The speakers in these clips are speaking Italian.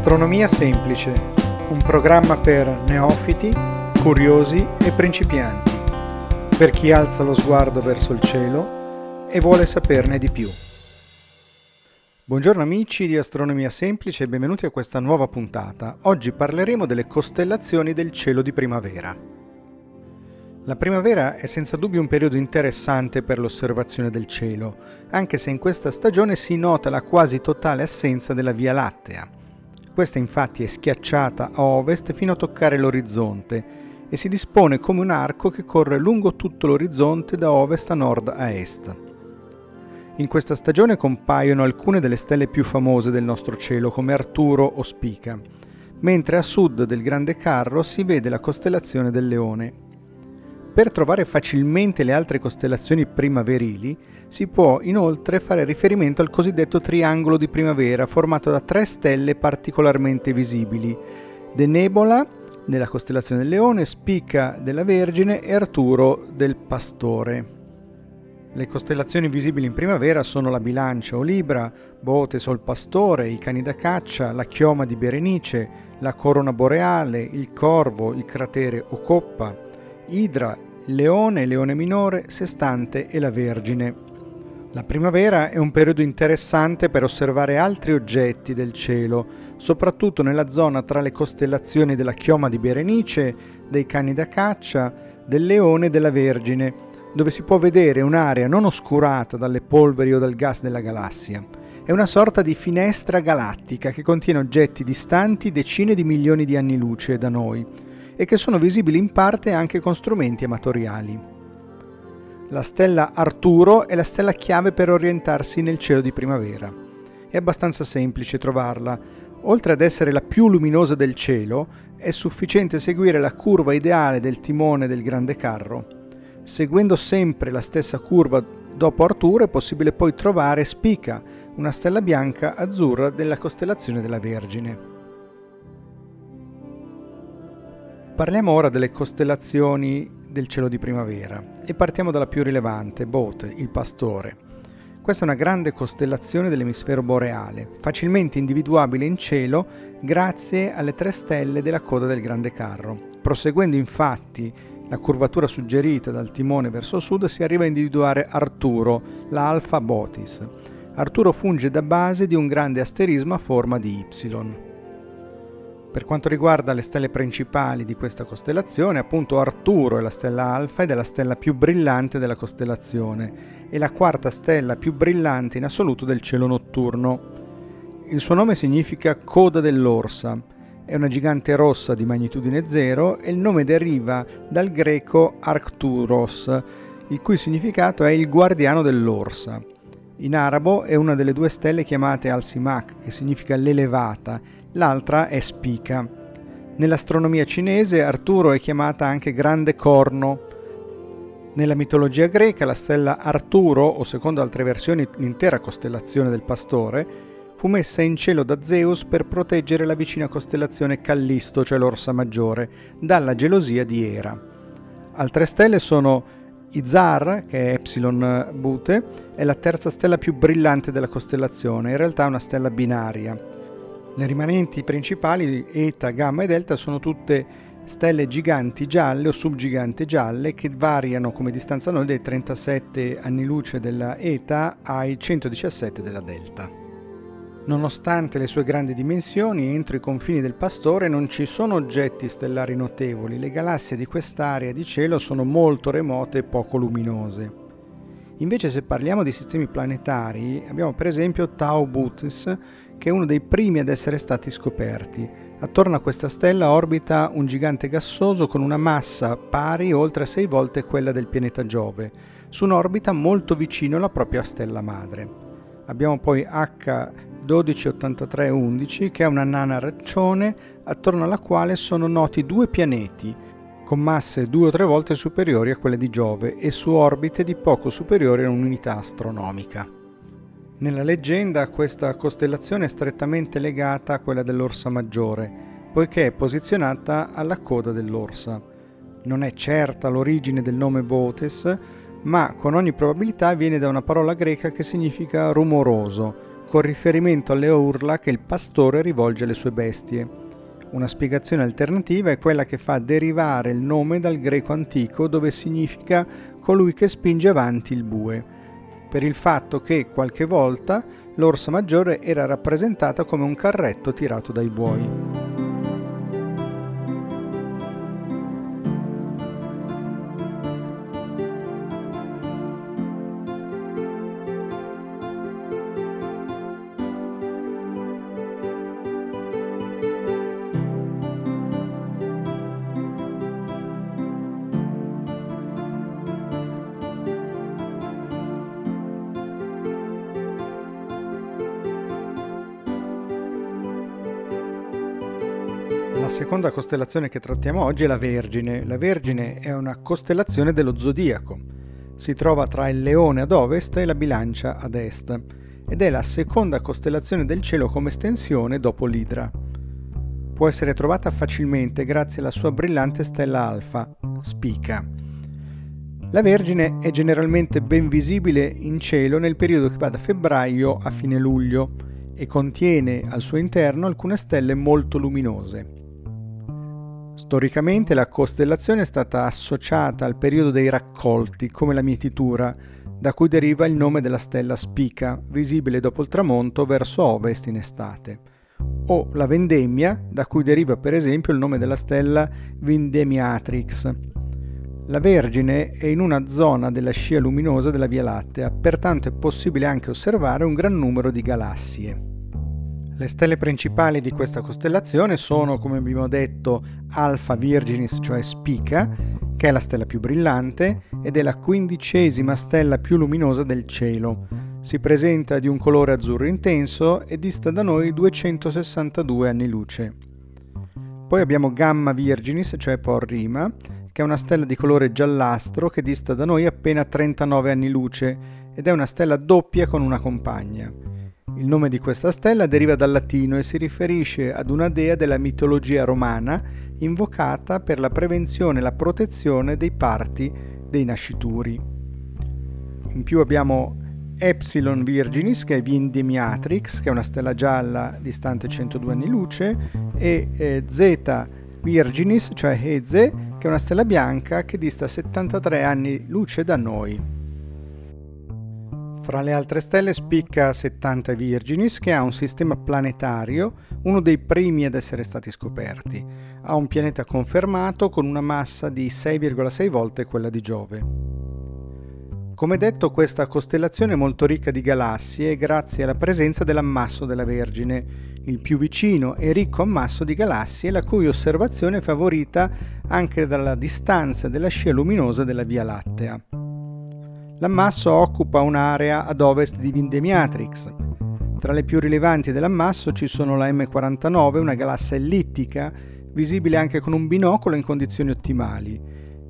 Astronomia semplice, un programma per neofiti, curiosi e principianti, per chi alza lo sguardo verso il cielo e vuole saperne di più. Buongiorno amici di Astronomia Semplice e benvenuti a questa nuova puntata. Oggi parleremo delle costellazioni del cielo di primavera. La primavera è senza dubbio un periodo interessante per l'osservazione del cielo, anche se in questa stagione si nota la quasi totale assenza della Via Lattea questa infatti è schiacciata a ovest fino a toccare l'orizzonte e si dispone come un arco che corre lungo tutto l'orizzonte da ovest a nord a est. In questa stagione compaiono alcune delle stelle più famose del nostro cielo come Arturo o Spica, mentre a sud del Grande Carro si vede la costellazione del Leone, per trovare facilmente le altre costellazioni primaverili si può inoltre fare riferimento al cosiddetto triangolo di primavera formato da tre stelle particolarmente visibili, De Nebola nella costellazione del Leone, Spica della Vergine e Arturo del Pastore. Le costellazioni visibili in primavera sono la Bilancia o Libra, Botes o il Pastore, i Cani da Caccia, la Chioma di Berenice, la Corona Boreale, il Corvo, il Cratere o Coppa, Idra, Leone, Leone minore, Sestante e la Vergine. La primavera è un periodo interessante per osservare altri oggetti del cielo, soprattutto nella zona tra le costellazioni della Chioma di Berenice, dei Cani da Caccia, del Leone e della Vergine, dove si può vedere un'area non oscurata dalle polveri o dal gas della galassia. È una sorta di finestra galattica che contiene oggetti distanti decine di milioni di anni luce da noi e che sono visibili in parte anche con strumenti amatoriali. La stella Arturo è la stella chiave per orientarsi nel cielo di primavera. È abbastanza semplice trovarla. Oltre ad essere la più luminosa del cielo, è sufficiente seguire la curva ideale del timone del grande carro. Seguendo sempre la stessa curva dopo Arturo è possibile poi trovare Spica, una stella bianca azzurra della costellazione della Vergine. Parliamo ora delle costellazioni del cielo di primavera e partiamo dalla più rilevante, Bote, il pastore. Questa è una grande costellazione dell'emisfero boreale, facilmente individuabile in cielo grazie alle tre stelle della coda del grande carro. Proseguendo infatti la curvatura suggerita dal timone verso sud si arriva a individuare Arturo, la Botis. Arturo funge da base di un grande asterismo a forma di Y. Per quanto riguarda le stelle principali di questa costellazione, appunto Arturo è la stella alfa ed è la stella più brillante della costellazione e la quarta stella più brillante in assoluto del cielo notturno. Il suo nome significa coda dell'orsa, è una gigante rossa di magnitudine zero e il nome deriva dal greco Arcturos, il cui significato è il guardiano dell'orsa. In arabo è una delle due stelle chiamate Al-Simak, che significa l'elevata, l'altra è Spica. Nell'astronomia cinese Arturo è chiamata anche Grande Corno. Nella mitologia greca la stella Arturo, o secondo altre versioni l'intera costellazione del pastore, fu messa in cielo da Zeus per proteggere la vicina costellazione Callisto, cioè l'Orsa Maggiore, dalla gelosia di Era. Altre stelle sono Izar, che è Epsilon Bute, è la terza stella più brillante della costellazione, in realtà è una stella binaria. Le rimanenti principali, Eta, Gamma e Delta, sono tutte stelle giganti gialle o subgigante gialle che variano come distanza noi dai 37 anni luce della Eta ai 117 della Delta. Nonostante le sue grandi dimensioni, entro i confini del pastore non ci sono oggetti stellari notevoli, le galassie di quest'area di cielo sono molto remote e poco luminose. Invece se parliamo di sistemi planetari, abbiamo per esempio Tau Bootes, che è uno dei primi ad essere stati scoperti. Attorno a questa stella orbita un gigante gassoso con una massa pari oltre a 6 volte quella del pianeta Giove, su un'orbita molto vicino alla propria stella madre. Abbiamo poi H128311 che è una nana raccione attorno alla quale sono noti due pianeti con masse due o tre volte superiori a quelle di Giove e su orbite di poco superiori a un'unità astronomica. Nella leggenda questa costellazione è strettamente legata a quella dell'Orsa Maggiore, poiché è posizionata alla coda dell'Orsa. Non è certa l'origine del nome Botes, ma con ogni probabilità viene da una parola greca che significa rumoroso, con riferimento alle urla che il pastore rivolge alle sue bestie. Una spiegazione alternativa è quella che fa derivare il nome dal greco antico dove significa colui che spinge avanti il bue, per il fatto che qualche volta l'orsa maggiore era rappresentata come un carretto tirato dai buoi. Seconda costellazione che trattiamo oggi è la Vergine. La Vergine è una costellazione dello zodiaco. Si trova tra il Leone ad ovest e la Bilancia ad est ed è la seconda costellazione del cielo come estensione dopo l'Idra. Può essere trovata facilmente grazie alla sua brillante stella alfa, Spica. La Vergine è generalmente ben visibile in cielo nel periodo che va da febbraio a fine luglio e contiene al suo interno alcune stelle molto luminose. Storicamente la costellazione è stata associata al periodo dei raccolti, come la mietitura, da cui deriva il nome della stella Spica, visibile dopo il tramonto verso ovest in estate, o la vendemmia, da cui deriva per esempio il nome della stella Vindemiatrix. La Vergine è in una zona della scia luminosa della Via Lattea, pertanto è possibile anche osservare un gran numero di galassie. Le stelle principali di questa costellazione sono, come abbiamo detto, Alpha Virginis, cioè Spica, che è la stella più brillante ed è la quindicesima stella più luminosa del cielo. Si presenta di un colore azzurro intenso e dista da noi 262 anni luce. Poi abbiamo Gamma Virginis, cioè Porrima, che è una stella di colore giallastro che dista da noi appena 39 anni luce ed è una stella doppia con una compagna. Il nome di questa stella deriva dal latino e si riferisce ad una dea della mitologia romana invocata per la prevenzione e la protezione dei parti dei nascituri. In più abbiamo Epsilon Virginis, che è Vindemiatrix, che è una stella gialla distante 102 anni luce, e eh, Zeta Virginis, cioè Heze, che è una stella bianca che dista 73 anni luce da noi. Fra le altre stelle spicca 70 Virginis che ha un sistema planetario, uno dei primi ad essere stati scoperti. Ha un pianeta confermato con una massa di 6,6 volte quella di Giove. Come detto, questa costellazione è molto ricca di galassie grazie alla presenza dell'ammasso della Vergine, il più vicino e ricco ammasso di galassie la cui osservazione è favorita anche dalla distanza della scia luminosa della Via Lattea. L'ammasso occupa un'area ad ovest di Vindemiatrix. Tra le più rilevanti dell'ammasso ci sono la M49, una galassia ellittica, visibile anche con un binocolo in condizioni ottimali.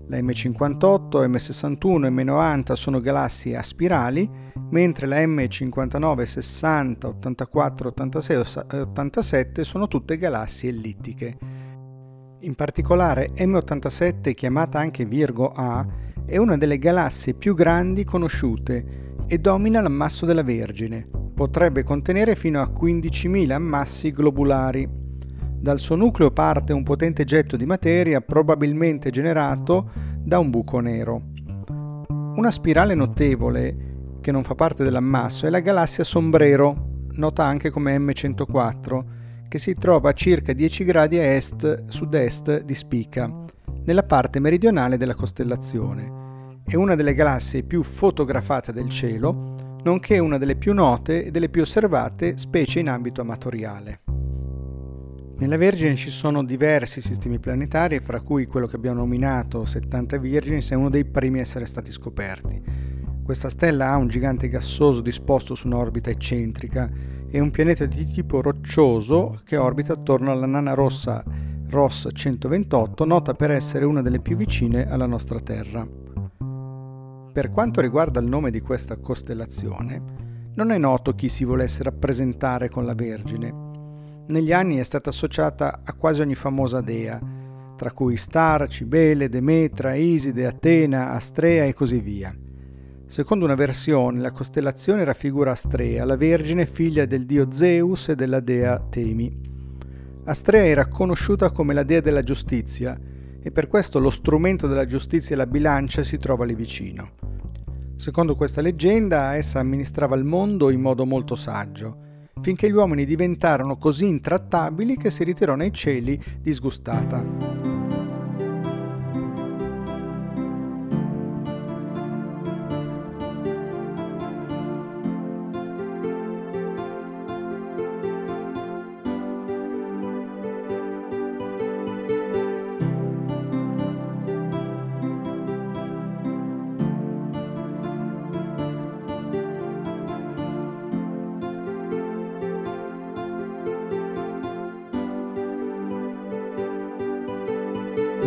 La M58, M61 e M90 sono galassie a spirali, mentre la M59, 60, 84, 86 e 87 sono tutte galassie ellittiche. In particolare M87, chiamata anche Virgo A, è una delle galassie più grandi conosciute e domina l'ammasso della Vergine. Potrebbe contenere fino a 15.000 ammassi globulari. Dal suo nucleo parte un potente getto di materia probabilmente generato da un buco nero. Una spirale notevole che non fa parte dell'ammasso è la galassia Sombrero, nota anche come M104, che si trova a circa 10 gradi a est-sud-est di Spica, nella parte meridionale della costellazione è una delle galassie più fotografate del cielo, nonché una delle più note e delle più osservate specie in ambito amatoriale. Nella Vergine ci sono diversi sistemi planetari, fra cui quello che abbiamo nominato 70 Virginis è uno dei primi a essere stati scoperti. Questa stella ha un gigante gassoso disposto su un'orbita eccentrica e un pianeta di tipo roccioso che orbita attorno alla nana rossa Ross 128, nota per essere una delle più vicine alla nostra Terra. Per quanto riguarda il nome di questa costellazione, non è noto chi si volesse rappresentare con la Vergine. Negli anni è stata associata a quasi ogni famosa dea, tra cui Star, Cibele, Demetra, Iside, Atena, Astrea e così via. Secondo una versione, la costellazione raffigura Astrea, la vergine figlia del dio Zeus e della dea Temi. Astrea era conosciuta come la dea della giustizia e per questo lo strumento della giustizia e la bilancia si trova lì vicino. Secondo questa leggenda, essa amministrava il mondo in modo molto saggio, finché gli uomini diventarono così intrattabili che si ritirò nei cieli disgustata.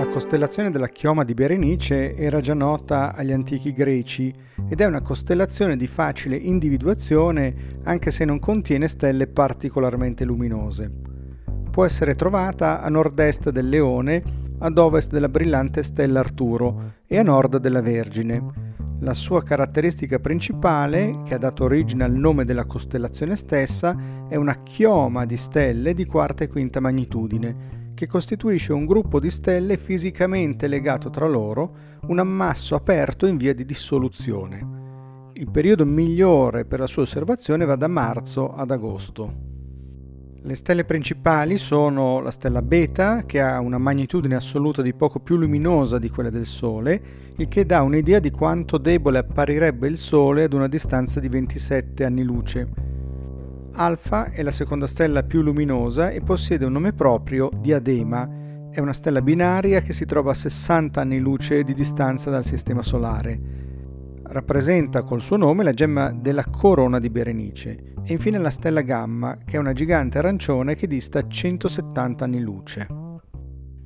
La costellazione della chioma di Berenice era già nota agli antichi greci ed è una costellazione di facile individuazione anche se non contiene stelle particolarmente luminose. Può essere trovata a nord-est del Leone, ad ovest della brillante stella Arturo e a nord della Vergine. La sua caratteristica principale, che ha dato origine al nome della costellazione stessa, è una chioma di stelle di quarta e quinta magnitudine, che costituisce un gruppo di stelle fisicamente legato tra loro, un ammasso aperto in via di dissoluzione. Il periodo migliore per la sua osservazione va da marzo ad agosto. Le stelle principali sono la stella Beta, che ha una magnitudine assoluta di poco più luminosa di quella del Sole, il che dà un'idea di quanto debole apparirebbe il Sole ad una distanza di 27 anni luce Alfa è la seconda stella più luminosa e possiede un nome proprio, Diadema. È una stella binaria che si trova a 60 anni luce di distanza dal Sistema Solare. Rappresenta col suo nome la gemma della corona di Berenice. E infine la stella Gamma, che è una gigante arancione che dista 170 anni luce.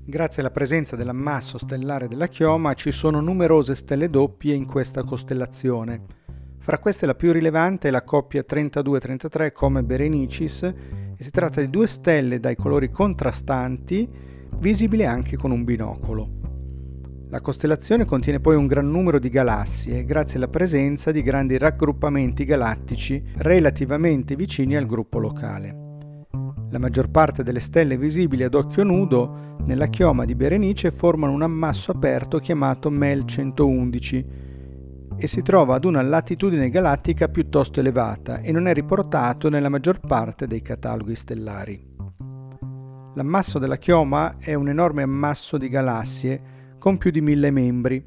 Grazie alla presenza dell'ammasso stellare della chioma ci sono numerose stelle doppie in questa costellazione. Fra queste la più rilevante è la coppia 32-33 come Berenicis e si tratta di due stelle dai colori contrastanti visibili anche con un binocolo. La costellazione contiene poi un gran numero di galassie grazie alla presenza di grandi raggruppamenti galattici relativamente vicini al gruppo locale. La maggior parte delle stelle visibili ad occhio nudo nella chioma di Berenice formano un ammasso aperto chiamato MEL 111 e si trova ad una latitudine galattica piuttosto elevata e non è riportato nella maggior parte dei cataloghi stellari. L'ammasso della chioma è un enorme ammasso di galassie con più di mille membri.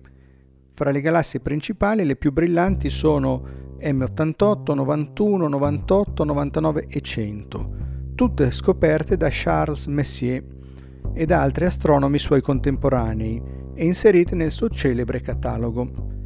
Fra le galassie principali le più brillanti sono M88, 91, 98, 99 e 100, tutte scoperte da Charles Messier e da altri astronomi suoi contemporanei e inserite nel suo celebre catalogo.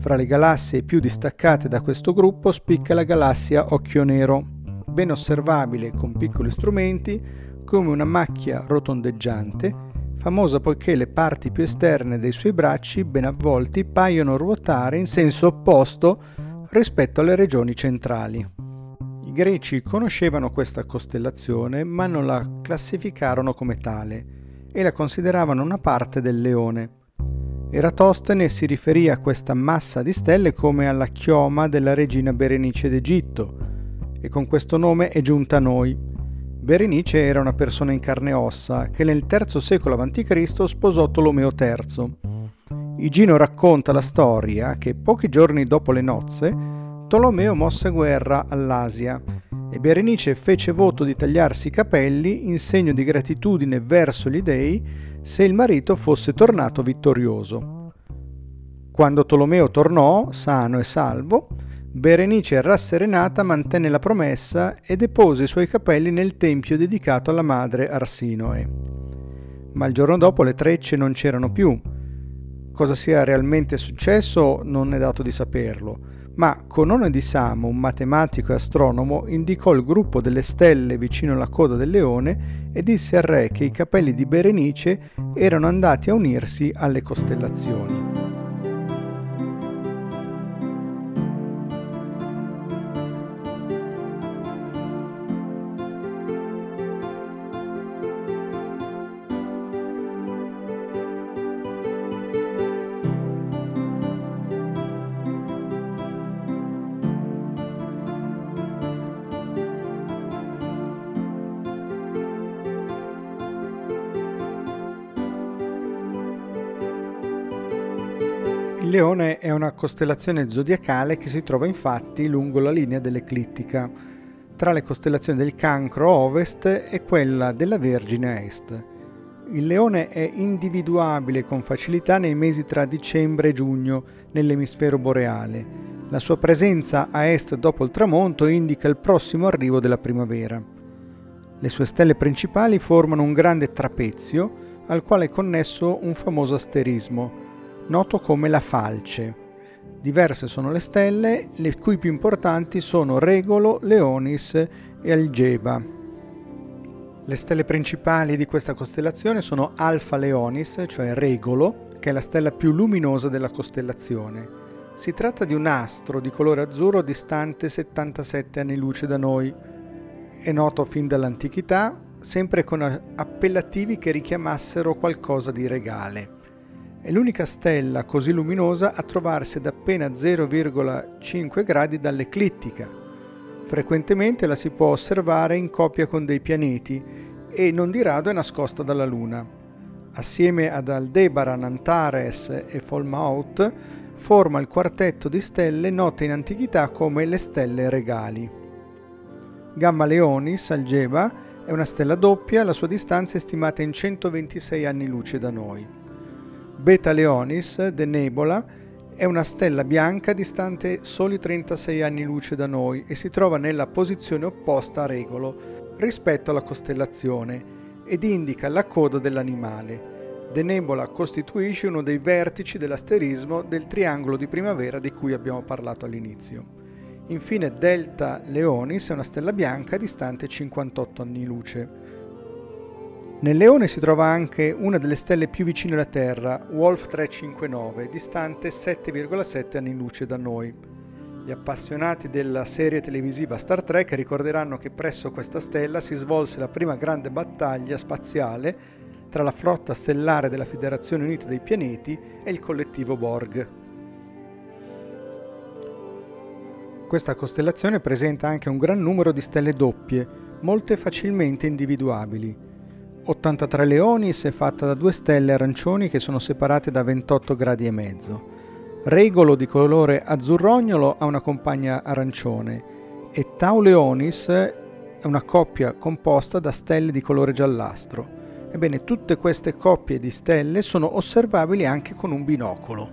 Fra le galassie più distaccate da questo gruppo spicca la galassia Occhio Nero, ben osservabile con piccoli strumenti come una macchia rotondeggiante, famosa poiché le parti più esterne dei suoi bracci, ben avvolti, paiono ruotare in senso opposto rispetto alle regioni centrali. I greci conoscevano questa costellazione ma non la classificarono come tale e la consideravano una parte del leone. Eratostene si riferì a questa massa di stelle come alla chioma della regina Berenice d'Egitto e con questo nome è giunta a noi. Berenice era una persona in carne e ossa che nel III secolo a.C. sposò Tolomeo III. Igino racconta la storia che pochi giorni dopo le nozze Tolomeo mosse guerra all'Asia e Berenice fece voto di tagliarsi i capelli in segno di gratitudine verso gli dei se il marito fosse tornato vittorioso. Quando Tolomeo tornò, sano e salvo, Berenice rasserenata mantenne la promessa e depose i suoi capelli nel tempio dedicato alla madre Arsinoe. Ma il giorno dopo le trecce non c'erano più. Cosa sia realmente successo non è dato di saperlo, ma Conone di Samo, un matematico e astronomo, indicò il gruppo delle stelle vicino alla coda del leone e disse al re che i capelli di Berenice erano andati a unirsi alle costellazioni. Una costellazione zodiacale che si trova infatti lungo la linea dell'eclittica, tra le costellazioni del Cancro a ovest e quella della Vergine a est. Il leone è individuabile con facilità nei mesi tra dicembre e giugno nell'emisfero boreale. La sua presenza a est dopo il tramonto indica il prossimo arrivo della primavera. Le sue stelle principali formano un grande trapezio al quale è connesso un famoso asterismo, noto come la falce. Diverse sono le stelle, le cui più importanti sono Regolo, Leonis e Algeba. Le stelle principali di questa costellazione sono Alfa Leonis, cioè Regolo, che è la stella più luminosa della costellazione. Si tratta di un astro di colore azzurro distante 77 anni luce da noi. È noto fin dall'antichità, sempre con appellativi che richiamassero qualcosa di regale. È l'unica stella così luminosa a trovarsi ad appena 0,5 gradi dall'eclittica. Frequentemente la si può osservare in coppia con dei pianeti e non di rado è nascosta dalla Luna. Assieme ad Aldebaran, Antares e Folmaut forma il quartetto di stelle note in antichità come le stelle regali. Gamma Leonis, Algeba, è una stella doppia, la sua distanza è stimata in 126 anni luce da noi. Beta Leonis, de Nebula, è una stella bianca distante soli 36 anni luce da noi e si trova nella posizione opposta a Regolo rispetto alla costellazione ed indica la coda dell'animale. De Nebula costituisce uno dei vertici dell'asterismo del triangolo di primavera di cui abbiamo parlato all'inizio. Infine Delta Leonis è una stella bianca distante 58 anni luce. Nel Leone si trova anche una delle stelle più vicine alla Terra, Wolf 359, distante 7,7 anni luce da noi. Gli appassionati della serie televisiva Star Trek ricorderanno che presso questa stella si svolse la prima grande battaglia spaziale tra la flotta stellare della Federazione Unita dei Pianeti e il collettivo Borg. Questa costellazione presenta anche un gran numero di stelle doppie, molte facilmente individuabili. 83 Leonis è fatta da due stelle arancioni che sono separate da 28 gradi e mezzo. Regolo di colore azzurrognolo ha una compagna arancione e Tau Leonis è una coppia composta da stelle di colore giallastro. Ebbene, tutte queste coppie di stelle sono osservabili anche con un binocolo.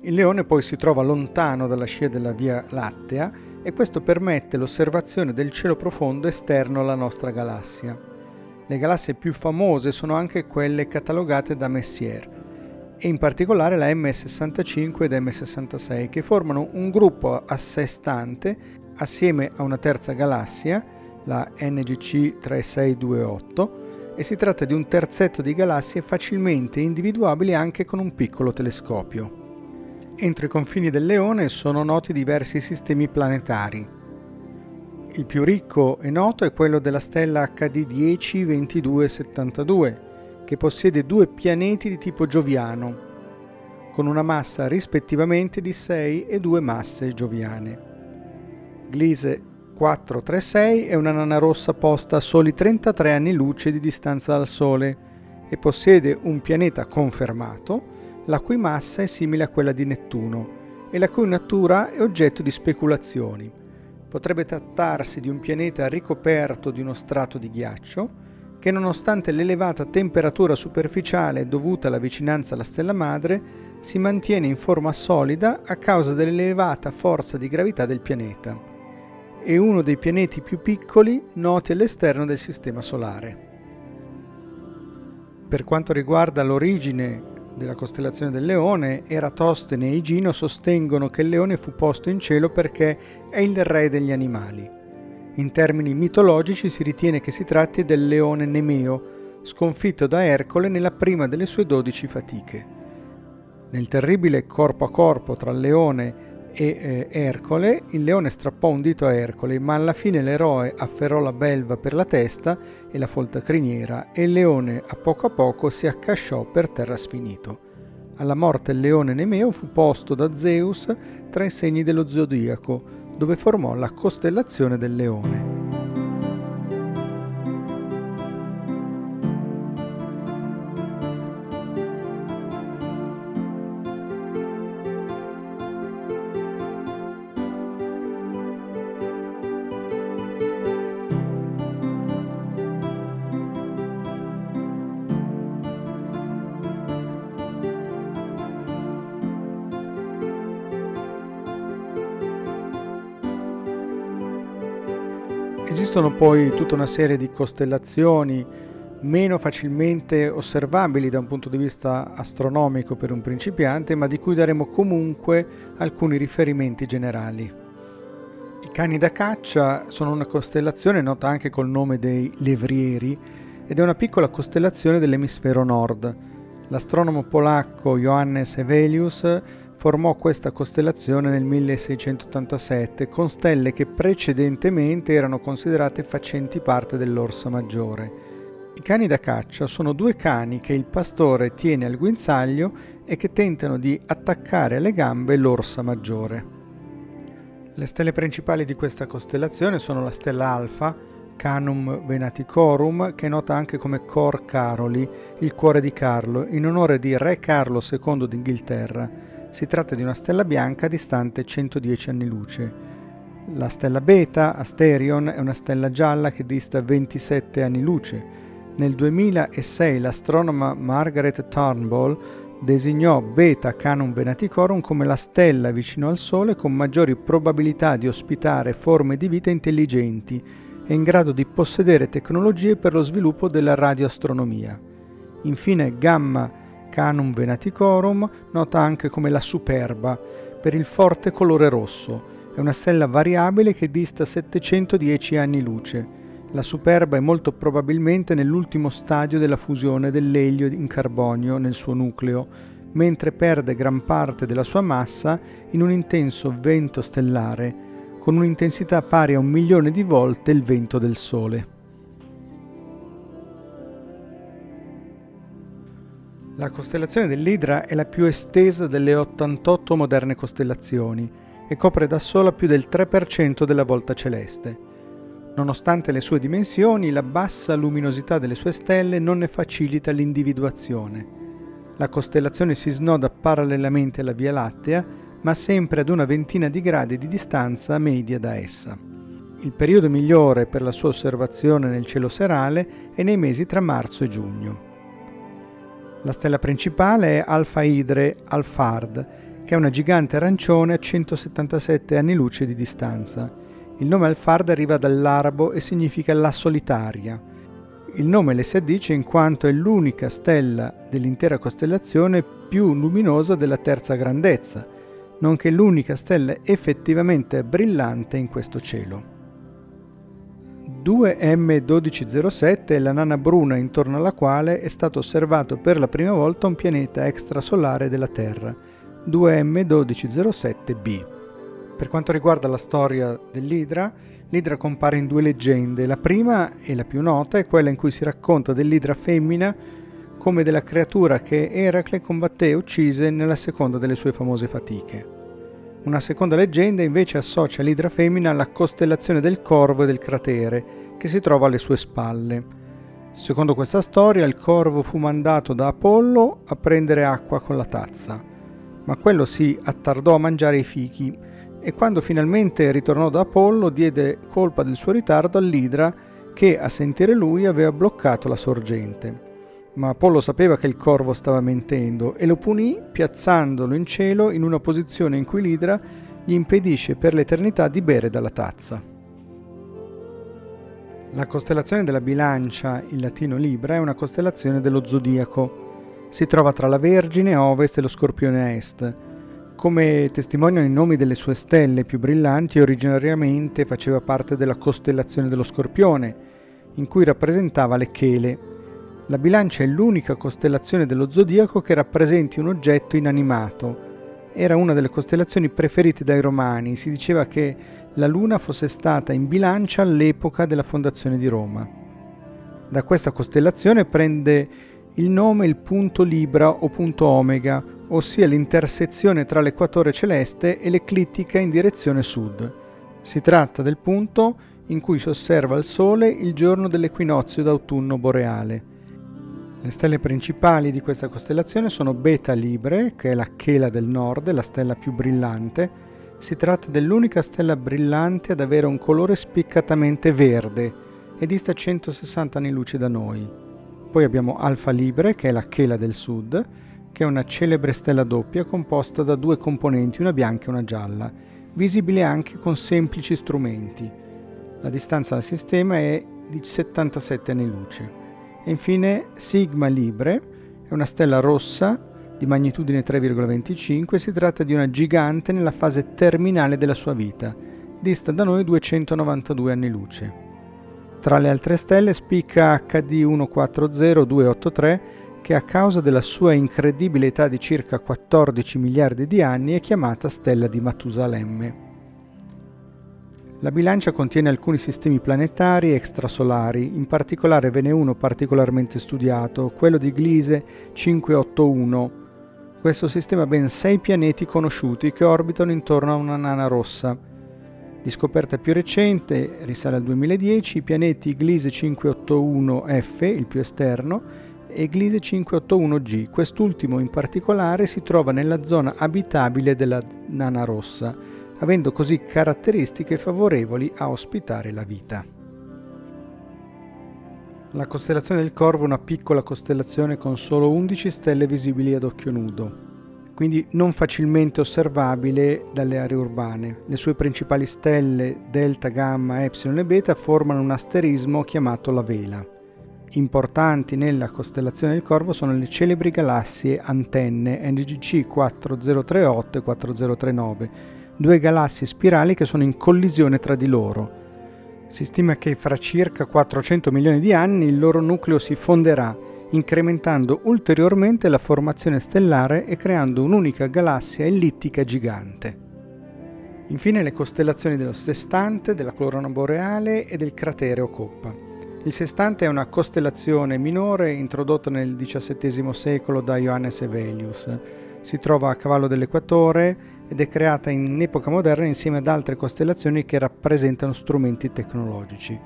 Il leone poi si trova lontano dalla scia della Via Lattea e questo permette l'osservazione del cielo profondo esterno alla nostra galassia. Le galassie più famose sono anche quelle catalogate da Messier e in particolare la M65 ed M66 che formano un gruppo a sé stante assieme a una terza galassia, la NGC 3628, e si tratta di un terzetto di galassie facilmente individuabili anche con un piccolo telescopio. Entro i confini del Leone sono noti diversi sistemi planetari, il più ricco e noto è quello della stella HD 102272, che possiede due pianeti di tipo gioviano, con una massa rispettivamente di 6 e 2 masse gioviane. Gliese 436 è una nana rossa posta a soli 33 anni luce di distanza dal Sole e possiede un pianeta confermato, la cui massa è simile a quella di Nettuno e la cui natura è oggetto di speculazioni Potrebbe trattarsi di un pianeta ricoperto di uno strato di ghiaccio che nonostante l'elevata temperatura superficiale dovuta alla vicinanza alla stella madre si mantiene in forma solida a causa dell'elevata forza di gravità del pianeta. È uno dei pianeti più piccoli noti all'esterno del Sistema Solare. Per quanto riguarda l'origine della costellazione del leone, Eratostene e Igino sostengono che il leone fu posto in cielo perché è il re degli animali. In termini mitologici si ritiene che si tratti del leone Nemeo, sconfitto da Ercole nella prima delle sue dodici fatiche. Nel terribile corpo a corpo tra il leone e eh, Ercole, il leone strappò un dito a Ercole, ma alla fine l'eroe afferrò la belva per la testa e la folta criniera e il leone a poco a poco si accasciò per terra sfinito. Alla morte il leone Nemeo fu posto da Zeus tra i segni dello zodiaco, dove formò la costellazione del leone. Esistono poi tutta una serie di costellazioni meno facilmente osservabili da un punto di vista astronomico per un principiante, ma di cui daremo comunque alcuni riferimenti generali. I cani da caccia sono una costellazione nota anche col nome dei levrieri ed è una piccola costellazione dell'emisfero nord. L'astronomo polacco Johannes Hevelius formò questa costellazione nel 1687 con stelle che precedentemente erano considerate facenti parte dell'Orsa Maggiore. I cani da caccia sono due cani che il pastore tiene al guinzaglio e che tentano di attaccare alle gambe l'orsa maggiore. Le stelle principali di questa costellazione sono la stella Alfa, Canum Venaticorum, che è nota anche come Cor Caroli, il cuore di Carlo, in onore di Re Carlo II d'Inghilterra. Si tratta di una stella bianca distante 110 anni luce. La stella Beta, Asterion, è una stella gialla che dista 27 anni luce. Nel 2006 l'astronoma Margaret Turnbull designò Beta Canum Venaticorum come la stella vicino al Sole con maggiori probabilità di ospitare forme di vita intelligenti e in grado di possedere tecnologie per lo sviluppo della radioastronomia. Infine Gamma Canum Venaticorum, nota anche come la Superba, per il forte colore rosso. È una stella variabile che dista 710 anni luce la superba è molto probabilmente nell'ultimo stadio della fusione dell'elio in carbonio nel suo nucleo, mentre perde gran parte della sua massa in un intenso vento stellare, con un'intensità pari a un milione di volte il vento del Sole. La costellazione dell'Idra è la più estesa delle 88 moderne costellazioni e copre da sola più del 3% della volta celeste. Nonostante le sue dimensioni, la bassa luminosità delle sue stelle non ne facilita l'individuazione. La costellazione si snoda parallelamente alla Via Lattea, ma sempre ad una ventina di gradi di distanza media da essa. Il periodo migliore per la sua osservazione nel cielo serale è nei mesi tra marzo e giugno. La stella principale è Alfa Hydre Alphard, che è una gigante arancione a 177 anni luce di distanza il nome Alfard arriva dall'arabo e significa la solitaria. Il nome le si addice in quanto è l'unica stella dell'intera costellazione più luminosa della terza grandezza, nonché l'unica stella effettivamente brillante in questo cielo. 2M1207 è la nana bruna intorno alla quale è stato osservato per la prima volta un pianeta extrasolare della Terra, 2M1207b. Per quanto riguarda la storia dell'Idra, l'Idra compare in due leggende. La prima, e la più nota, è quella in cui si racconta dell'Idra femmina come della creatura che Eracle combatté e uccise nella seconda delle sue famose fatiche. Una seconda leggenda invece associa l'Idra femmina alla costellazione del Corvo e del cratere, che si trova alle sue spalle. Secondo questa storia, il corvo fu mandato da Apollo a prendere acqua con la tazza, ma quello si attardò a mangiare i fichi e quando finalmente ritornò da Apollo diede colpa del suo ritardo all'Idra che a sentire lui aveva bloccato la sorgente. Ma Apollo sapeva che il corvo stava mentendo e lo punì piazzandolo in cielo in una posizione in cui l'Idra gli impedisce per l'eternità di bere dalla tazza. La costellazione della bilancia, in latino Libra, è una costellazione dello zodiaco. Si trova tra la Vergine a ovest e lo Scorpione a est come testimoniano i nomi delle sue stelle più brillanti, originariamente faceva parte della costellazione dello Scorpione, in cui rappresentava le chele. La bilancia è l'unica costellazione dello zodiaco che rappresenti un oggetto inanimato. Era una delle costellazioni preferite dai romani, si diceva che la luna fosse stata in bilancia all'epoca della fondazione di Roma. Da questa costellazione prende il nome il punto Libra o punto Omega, ossia l'intersezione tra l'equatore celeste e l'eclittica in direzione sud. Si tratta del punto in cui si osserva il Sole il giorno dell'equinozio d'autunno boreale. Le stelle principali di questa costellazione sono Beta Libre, che è la chela del nord, la stella più brillante. Si tratta dell'unica stella brillante ad avere un colore spiccatamente verde e dista 160 anni luce da noi. Poi abbiamo Alfa Libre, che è la chela del sud, che è una celebre stella doppia composta da due componenti, una bianca e una gialla, visibile anche con semplici strumenti. La distanza dal sistema è di 77 anni luce. E infine Sigma Libre è una stella rossa di magnitudine 3,25 si tratta di una gigante nella fase terminale della sua vita. Dista da noi 292 anni luce. Tra le altre stelle spicca HD 140283 che a causa della sua incredibile età di circa 14 miliardi di anni è chiamata stella di Matusalemme. La bilancia contiene alcuni sistemi planetari extrasolari, in particolare ve n'è uno particolarmente studiato, quello di Gliese 581. Questo sistema ha ben sei pianeti conosciuti che orbitano intorno a una nana rossa. Di scoperta più recente, risale al 2010, i pianeti Gliese 581F, il più esterno, e Gliese 581G. Quest'ultimo in particolare si trova nella zona abitabile della nana rossa avendo così caratteristiche favorevoli a ospitare la vita. La costellazione del Corvo è una piccola costellazione con solo 11 stelle visibili ad occhio nudo, quindi non facilmente osservabile dalle aree urbane. Le sue principali stelle, Delta, Gamma, Epsilon e Beta, formano un asterismo chiamato la Vela. Importanti nella costellazione del Corvo sono le celebri galassie antenne NGC 4038 e 4039, due galassie spirali che sono in collisione tra di loro. Si stima che fra circa 400 milioni di anni il loro nucleo si fonderà, incrementando ulteriormente la formazione stellare e creando un'unica galassia ellittica gigante. Infine le costellazioni dello Sestante, della Corona Boreale e del cratere Coppa. Il Sestante è una costellazione minore introdotta nel XVII secolo da Johannes Evelius. Si trova a cavallo dell'equatore ed è creata in epoca moderna insieme ad altre costellazioni che rappresentano strumenti tecnologici.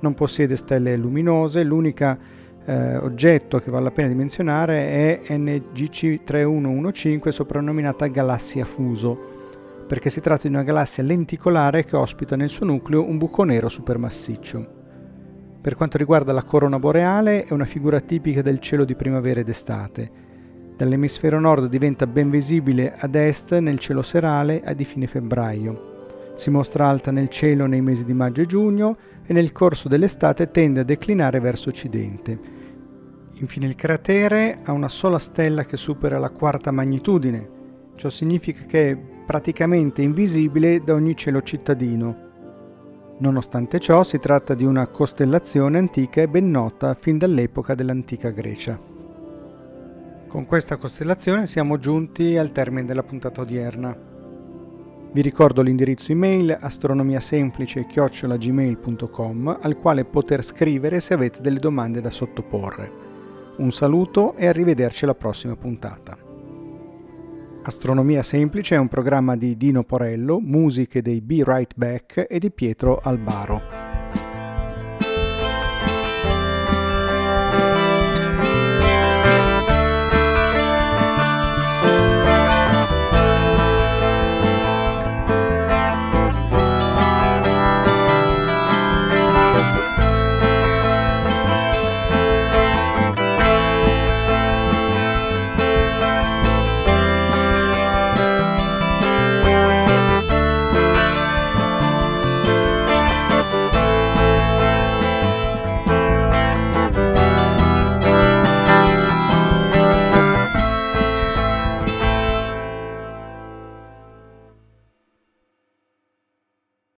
Non possiede stelle luminose, l'unico eh, oggetto che vale la pena di menzionare è NGC 3115 soprannominata galassia fuso, perché si tratta di una galassia lenticolare che ospita nel suo nucleo un buco nero supermassiccio. Per quanto riguarda la corona boreale, è una figura tipica del cielo di primavera ed estate Dall'emisfero nord diventa ben visibile ad est nel cielo serale a di fine febbraio. Si mostra alta nel cielo nei mesi di maggio e giugno e nel corso dell'estate tende a declinare verso occidente. Infine il cratere ha una sola stella che supera la quarta magnitudine. Ciò significa che è praticamente invisibile da ogni cielo cittadino. Nonostante ciò si tratta di una costellazione antica e ben nota fin dall'epoca dell'antica Grecia. Con questa costellazione siamo giunti al termine della puntata odierna. Vi ricordo l'indirizzo email astronomiasemplice-gmail.com al quale poter scrivere se avete delle domande da sottoporre. Un saluto e arrivederci alla prossima puntata. Astronomia Semplice è un programma di Dino Porello, musiche dei Be Right Back e di Pietro Albaro.